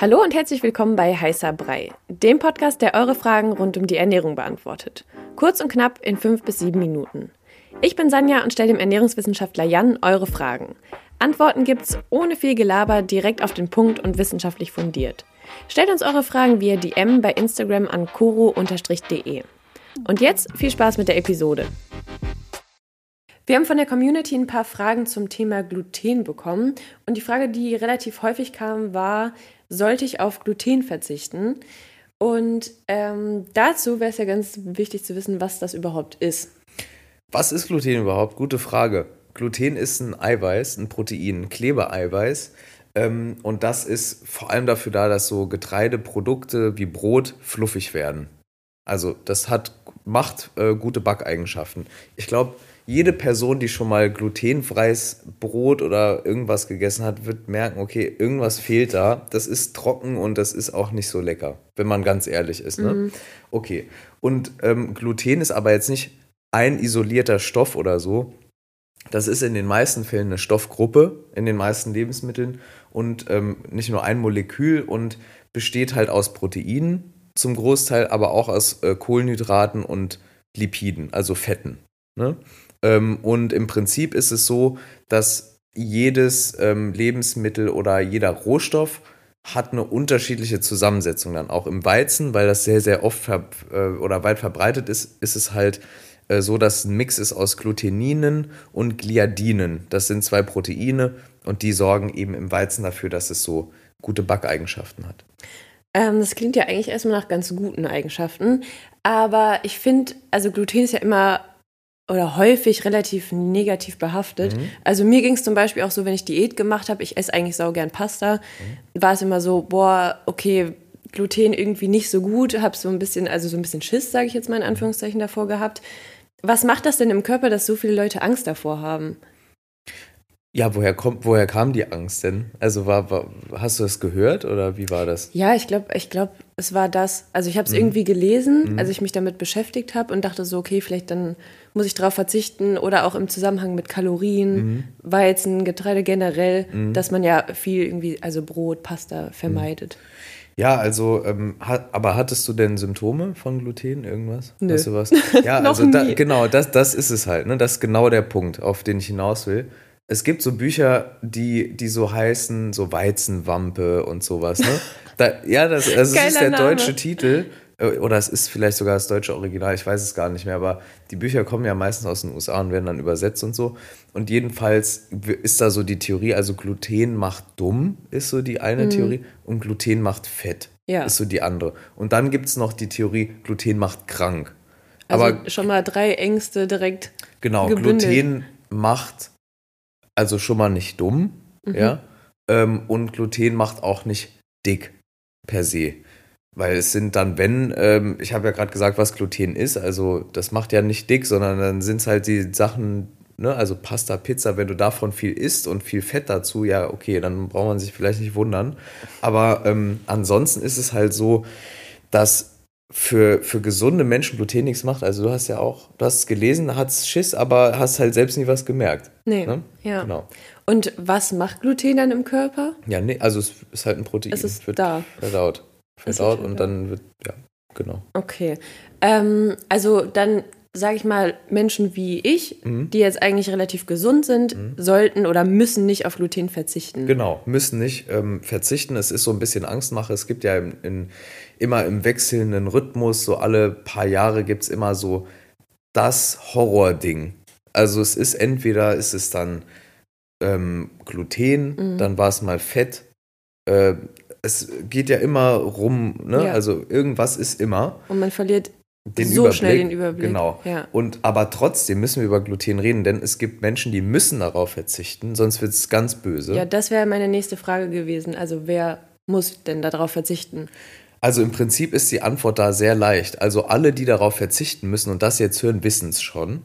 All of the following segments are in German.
Hallo und herzlich willkommen bei Heißer Brei, dem Podcast, der eure Fragen rund um die Ernährung beantwortet. Kurz und knapp in fünf bis sieben Minuten. Ich bin Sanja und stelle dem Ernährungswissenschaftler Jan eure Fragen. Antworten gibt's ohne viel Gelaber, direkt auf den Punkt und wissenschaftlich fundiert. Stellt uns eure Fragen via DM bei Instagram an koro-de. Und jetzt viel Spaß mit der Episode. Wir haben von der Community ein paar Fragen zum Thema Gluten bekommen. Und die Frage, die relativ häufig kam, war, sollte ich auf Gluten verzichten? Und ähm, dazu wäre es ja ganz wichtig zu wissen, was das überhaupt ist. Was ist Gluten überhaupt? Gute Frage. Gluten ist ein Eiweiß, ein Protein, ein Klebeeiweiß. Ähm, und das ist vor allem dafür da, dass so Getreideprodukte wie Brot fluffig werden. Also das hat, macht äh, gute Backeigenschaften. Ich glaube, jede Person, die schon mal glutenfreies Brot oder irgendwas gegessen hat, wird merken, okay, irgendwas fehlt da. Das ist trocken und das ist auch nicht so lecker, wenn man ganz ehrlich ist. Ne? Mhm. Okay. Und ähm, Gluten ist aber jetzt nicht ein isolierter Stoff oder so. Das ist in den meisten Fällen eine Stoffgruppe in den meisten Lebensmitteln und ähm, nicht nur ein Molekül und besteht halt aus Proteinen zum Großteil, aber auch aus äh, Kohlenhydraten und Lipiden, also Fetten. Ne? Ähm, und im Prinzip ist es so, dass jedes ähm, Lebensmittel oder jeder Rohstoff hat eine unterschiedliche Zusammensetzung dann auch im Weizen, weil das sehr, sehr oft äh, oder weit verbreitet ist, ist es halt äh, so, dass ein Mix ist aus Gluteninen und Gliadinen. Das sind zwei Proteine und die sorgen eben im Weizen dafür, dass es so gute Backeigenschaften hat. Ähm, das klingt ja eigentlich erstmal nach ganz guten Eigenschaften, aber ich finde, also Gluten ist ja immer oder häufig relativ negativ behaftet. Mhm. Also mir ging es zum Beispiel auch so, wenn ich Diät gemacht habe, ich esse eigentlich sau gern Pasta, mhm. war es immer so, boah, okay, Gluten irgendwie nicht so gut, habe so ein bisschen, also so ein bisschen Schiss, sage ich jetzt mal in Anführungszeichen davor gehabt. Was macht das denn im Körper, dass so viele Leute Angst davor haben? Ja, woher kommt, woher kam die Angst denn? Also war, war hast du das gehört oder wie war das? Ja, ich glaube, ich glaube, es war das. Also ich habe es mhm. irgendwie gelesen, mhm. als ich mich damit beschäftigt habe und dachte so, okay, vielleicht dann muss ich darauf verzichten oder auch im Zusammenhang mit Kalorien, mhm. Weizen, Getreide generell, mhm. dass man ja viel irgendwie, also Brot, Pasta vermeidet. Mhm. Ja, also, ähm, hat, aber hattest du denn Symptome von Gluten, irgendwas? Nö. Weißt du was? Ja, also da, genau, das, das ist es halt. Ne? Das ist genau der Punkt, auf den ich hinaus will. Es gibt so Bücher, die, die so heißen, so Weizenwampe und sowas. Ne? Da, ja, das, also das ist der Name. deutsche Titel. Äh, oder es ist vielleicht sogar das deutsche Original, ich weiß es gar nicht mehr, aber die Bücher kommen ja meistens aus den USA und werden dann übersetzt und so. Und jedenfalls ist da so die Theorie, also Gluten macht dumm, ist so die eine mhm. Theorie, und Gluten macht fett, ja. ist so die andere. Und dann gibt es noch die Theorie, Gluten macht krank. Also aber schon mal drei Ängste direkt. Genau, gebündelt. Gluten macht also schon mal nicht dumm, mhm. ja. Ähm, und Gluten macht auch nicht dick per se. Weil es sind dann, wenn, ähm, ich habe ja gerade gesagt, was Gluten ist, also das macht ja nicht dick, sondern dann sind es halt die Sachen, ne, also Pasta, Pizza, wenn du davon viel isst und viel Fett dazu, ja, okay, dann braucht man sich vielleicht nicht wundern. Aber ähm, ansonsten ist es halt so, dass für, für gesunde Menschen Gluten nichts macht. Also du hast ja auch, du hast es gelesen, hast Schiss, aber hast halt selbst nie was gemerkt. Nee, ne? ja. Genau. Und was macht Gluten dann im Körper? Ja, nee, also es ist halt ein Protein. Es ist wird da. Verdaut verdaut und dann wird, ja, genau. Okay. Ähm, also dann sage ich mal, Menschen wie ich, mhm. die jetzt eigentlich relativ gesund sind, mhm. sollten oder müssen nicht auf Gluten verzichten. Genau, müssen nicht ähm, verzichten. Es ist so ein bisschen Angstmache. Es gibt ja in, in, immer im wechselnden Rhythmus, so alle paar Jahre gibt es immer so das Horror-Ding. Also es ist entweder ist es dann ähm, Gluten, mhm. dann war es mal Fett, äh, es geht ja immer rum, ne? Ja. Also irgendwas ist immer. Und man verliert den so Überblick. schnell den Überblick. Genau. Ja. Und aber trotzdem müssen wir über Gluten reden, denn es gibt Menschen, die müssen darauf verzichten, sonst wird es ganz böse. Ja, das wäre meine nächste Frage gewesen. Also wer muss denn darauf verzichten? Also im Prinzip ist die Antwort da sehr leicht. Also alle, die darauf verzichten müssen und das jetzt hören, wissen es schon.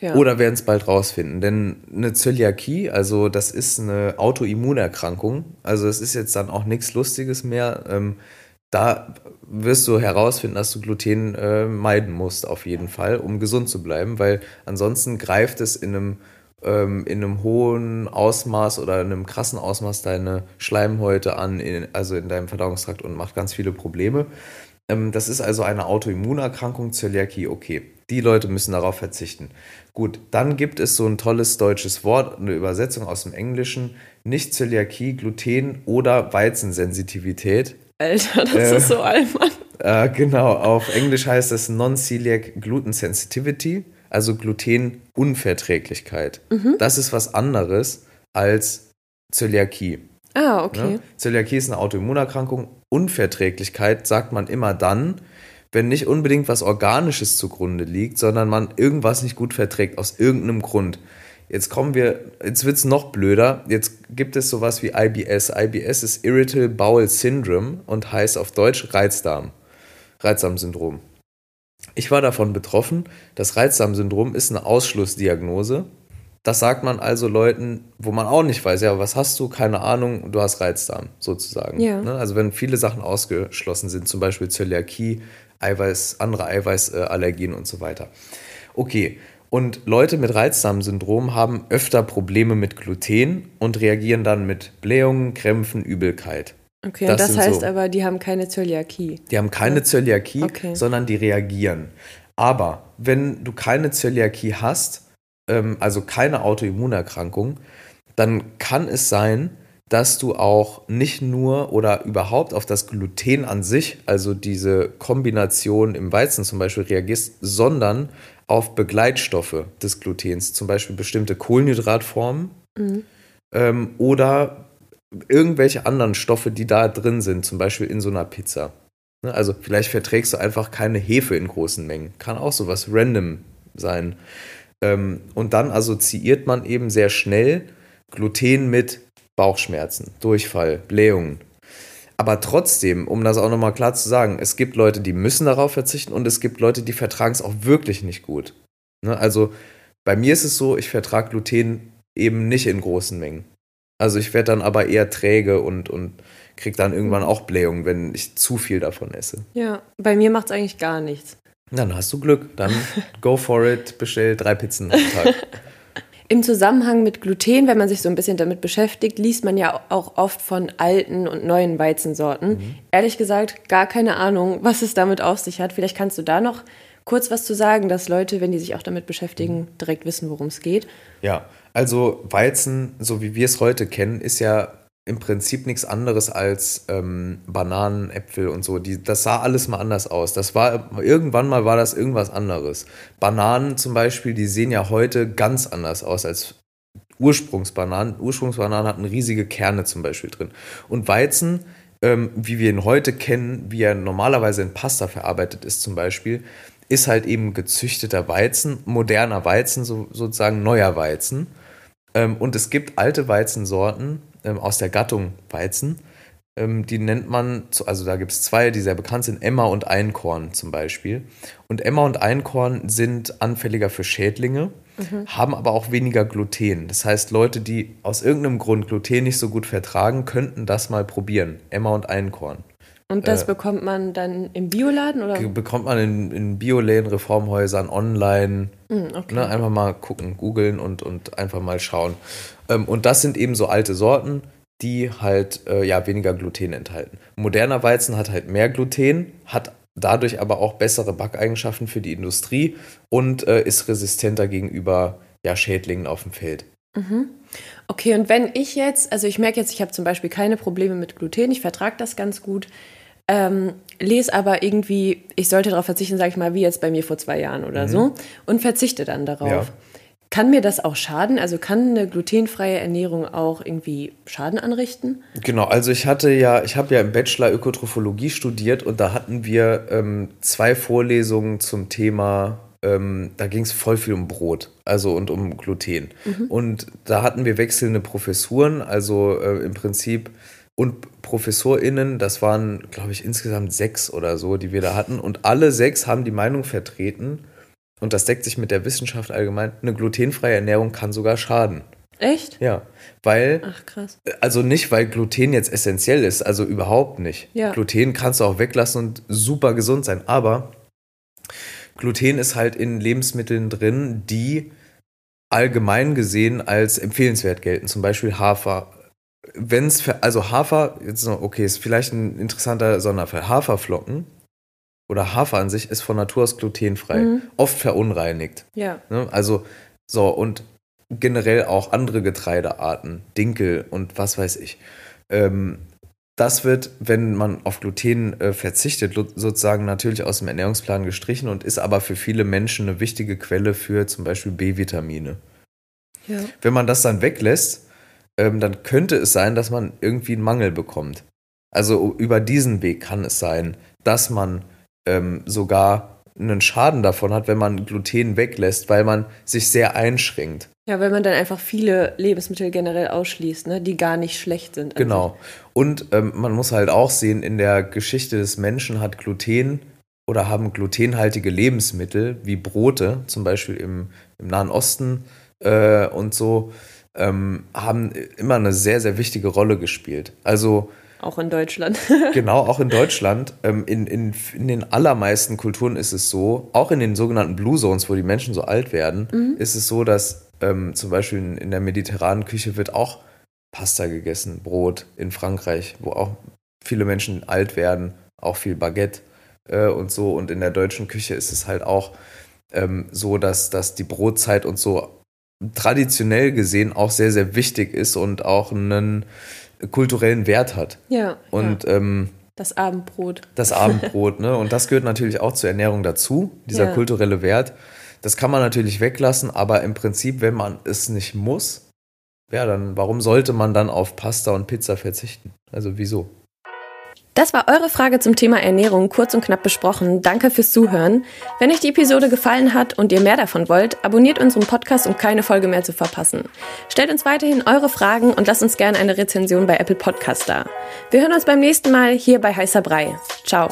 Ja. Oder werden es bald rausfinden. Denn eine Zöliakie, also das ist eine Autoimmunerkrankung, also es ist jetzt dann auch nichts Lustiges mehr. Ähm, da wirst du herausfinden, dass du Gluten äh, meiden musst, auf jeden Fall, um gesund zu bleiben, weil ansonsten greift es in einem ähm, in einem hohen Ausmaß oder in einem krassen Ausmaß deine Schleimhäute an, in, also in deinem Verdauungstrakt und macht ganz viele Probleme. Ähm, das ist also eine Autoimmunerkrankung, Zöliakie, okay. Die Leute müssen darauf verzichten. Gut, dann gibt es so ein tolles deutsches Wort, eine Übersetzung aus dem Englischen, nicht Zöliakie, Gluten oder Weizensensitivität. Alter, das äh, ist so albern. Äh, genau, auf Englisch heißt es Non-Celiac Gluten Sensitivity, also Glutenunverträglichkeit. Mhm. Das ist was anderes als Zöliakie. Ah, okay. Ne? Zöliakie ist eine Autoimmunerkrankung. Unverträglichkeit sagt man immer dann, wenn nicht unbedingt was Organisches zugrunde liegt, sondern man irgendwas nicht gut verträgt, aus irgendeinem Grund. Jetzt kommen wir, jetzt wird es noch blöder. Jetzt gibt es sowas wie IBS. IBS ist Irritable Bowel Syndrome und heißt auf Deutsch Reizdarm. Reizdarmsyndrom. Ich war davon betroffen. Das Reizdarmsyndrom ist eine Ausschlussdiagnose. Das sagt man also Leuten, wo man auch nicht weiß, ja, was hast du? Keine Ahnung, du hast Reizdarm, sozusagen. Ja. Ne? Also wenn viele Sachen ausgeschlossen sind, zum Beispiel Zöliakie, Eiweiß, andere Eiweißallergien und so weiter. Okay, und Leute mit Reizdarmsyndrom haben öfter Probleme mit Gluten und reagieren dann mit Blähungen, Krämpfen, Übelkeit. Okay, das, das heißt so, aber, die haben keine Zöliakie. Die haben keine Zöliakie, okay. sondern die reagieren. Aber wenn du keine Zöliakie hast, ähm, also keine Autoimmunerkrankung, dann kann es sein, dass du auch nicht nur oder überhaupt auf das Gluten an sich, also diese Kombination im Weizen zum Beispiel reagierst, sondern auf Begleitstoffe des Glutens, zum Beispiel bestimmte Kohlenhydratformen mhm. ähm, oder irgendwelche anderen Stoffe, die da drin sind, zum Beispiel in so einer Pizza. Ne, also vielleicht verträgst du einfach keine Hefe in großen Mengen. Kann auch so was random sein. Ähm, und dann assoziiert man eben sehr schnell Gluten mit Bauchschmerzen, Durchfall, Blähungen. Aber trotzdem, um das auch nochmal klar zu sagen, es gibt Leute, die müssen darauf verzichten und es gibt Leute, die vertragen es auch wirklich nicht gut. Ne? Also bei mir ist es so, ich vertrage Gluten eben nicht in großen Mengen. Also ich werde dann aber eher träge und, und kriege dann irgendwann auch Blähungen, wenn ich zu viel davon esse. Ja, bei mir macht es eigentlich gar nichts. Dann hast du Glück. Dann go for it, bestell drei Pizzen am Tag. Im Zusammenhang mit Gluten, wenn man sich so ein bisschen damit beschäftigt, liest man ja auch oft von alten und neuen Weizensorten. Mhm. Ehrlich gesagt, gar keine Ahnung, was es damit auf sich hat. Vielleicht kannst du da noch kurz was zu sagen, dass Leute, wenn die sich auch damit beschäftigen, mhm. direkt wissen, worum es geht. Ja, also Weizen, so wie wir es heute kennen, ist ja im Prinzip nichts anderes als ähm, Bananen, Äpfel und so. Die, das sah alles mal anders aus. Das war irgendwann mal war das irgendwas anderes. Bananen zum Beispiel, die sehen ja heute ganz anders aus als Ursprungsbananen. Ursprungsbananen hatten riesige Kerne zum Beispiel drin. Und Weizen, ähm, wie wir ihn heute kennen, wie er normalerweise in Pasta verarbeitet ist zum Beispiel, ist halt eben gezüchteter Weizen, moderner Weizen, so, sozusagen neuer Weizen. Ähm, und es gibt alte Weizensorten, ähm, aus der Gattung Weizen. Ähm, die nennt man, also da gibt es zwei, die sehr bekannt sind, Emma und Einkorn zum Beispiel. Und Emma und Einkorn sind anfälliger für Schädlinge, mhm. haben aber auch weniger Gluten. Das heißt, Leute, die aus irgendeinem Grund Gluten nicht so gut vertragen, könnten das mal probieren. Emma und Einkorn. Und das äh, bekommt man dann im Bioladen oder? Bekommt man in, in Bioläden, Reformhäusern, online. Mm, okay. ne, einfach mal gucken, googeln und, und einfach mal schauen. Ähm, und das sind eben so alte Sorten, die halt äh, ja weniger Gluten enthalten. Moderner Weizen hat halt mehr Gluten, hat dadurch aber auch bessere Backeigenschaften für die Industrie und äh, ist resistenter gegenüber ja, Schädlingen auf dem Feld. Mhm. Okay, und wenn ich jetzt, also ich merke jetzt, ich habe zum Beispiel keine Probleme mit Gluten, ich vertrage das ganz gut ähm, lese aber irgendwie, ich sollte darauf verzichten, sage ich mal, wie jetzt bei mir vor zwei Jahren oder mhm. so, und verzichte dann darauf. Ja. Kann mir das auch schaden? Also kann eine glutenfreie Ernährung auch irgendwie Schaden anrichten? Genau, also ich hatte ja, ich habe ja im Bachelor Ökotrophologie studiert und da hatten wir ähm, zwei Vorlesungen zum Thema, ähm, da ging es voll viel um Brot, also und um Gluten. Mhm. Und da hatten wir wechselnde Professuren, also äh, im Prinzip und ProfessorInnen, das waren, glaube ich, insgesamt sechs oder so, die wir da hatten. Und alle sechs haben die Meinung vertreten, und das deckt sich mit der Wissenschaft allgemein, eine glutenfreie Ernährung kann sogar schaden. Echt? Ja, weil. Ach, krass. Also nicht, weil Gluten jetzt essentiell ist, also überhaupt nicht. Ja. Gluten kannst du auch weglassen und super gesund sein, aber Gluten ist halt in Lebensmitteln drin, die allgemein gesehen als empfehlenswert gelten. Zum Beispiel Hafer. Wenn es, also Hafer, jetzt noch, okay, ist vielleicht ein interessanter Sonderfall. Haferflocken oder Hafer an sich ist von Natur aus glutenfrei. Mhm. Oft verunreinigt. Ja. Ne? Also, so, und generell auch andere Getreidearten, Dinkel und was weiß ich. Ähm, das wird, wenn man auf Gluten äh, verzichtet, sozusagen natürlich aus dem Ernährungsplan gestrichen und ist aber für viele Menschen eine wichtige Quelle für zum Beispiel B-Vitamine. Ja. Wenn man das dann weglässt, ähm, dann könnte es sein, dass man irgendwie einen Mangel bekommt. Also über diesen Weg kann es sein, dass man ähm, sogar einen Schaden davon hat, wenn man Gluten weglässt, weil man sich sehr einschränkt. Ja, weil man dann einfach viele Lebensmittel generell ausschließt, ne, die gar nicht schlecht sind. Genau. Und ähm, man muss halt auch sehen, in der Geschichte des Menschen hat Gluten oder haben glutenhaltige Lebensmittel wie Brote, zum Beispiel im, im Nahen Osten äh, und so, ähm, haben immer eine sehr, sehr wichtige Rolle gespielt. Also auch in Deutschland. genau, auch in Deutschland. Ähm, in, in, in den allermeisten Kulturen ist es so, auch in den sogenannten Blue Zones, wo die Menschen so alt werden, mhm. ist es so, dass ähm, zum Beispiel in, in der mediterranen Küche wird auch Pasta gegessen, Brot in Frankreich, wo auch viele Menschen alt werden, auch viel Baguette äh, und so. Und in der deutschen Küche ist es halt auch ähm, so, dass, dass die Brotzeit und so traditionell gesehen auch sehr, sehr wichtig ist und auch einen kulturellen Wert hat. Ja. Und ja. Ähm, das Abendbrot. Das Abendbrot, ne? Und das gehört natürlich auch zur Ernährung dazu, dieser ja. kulturelle Wert. Das kann man natürlich weglassen, aber im Prinzip, wenn man es nicht muss, ja, dann warum sollte man dann auf Pasta und Pizza verzichten? Also wieso? Das war eure Frage zum Thema Ernährung kurz und knapp besprochen. Danke fürs Zuhören. Wenn euch die Episode gefallen hat und ihr mehr davon wollt, abonniert unseren Podcast, um keine Folge mehr zu verpassen. Stellt uns weiterhin eure Fragen und lasst uns gerne eine Rezension bei Apple Podcast da. Wir hören uns beim nächsten Mal hier bei Heißer Brei. Ciao.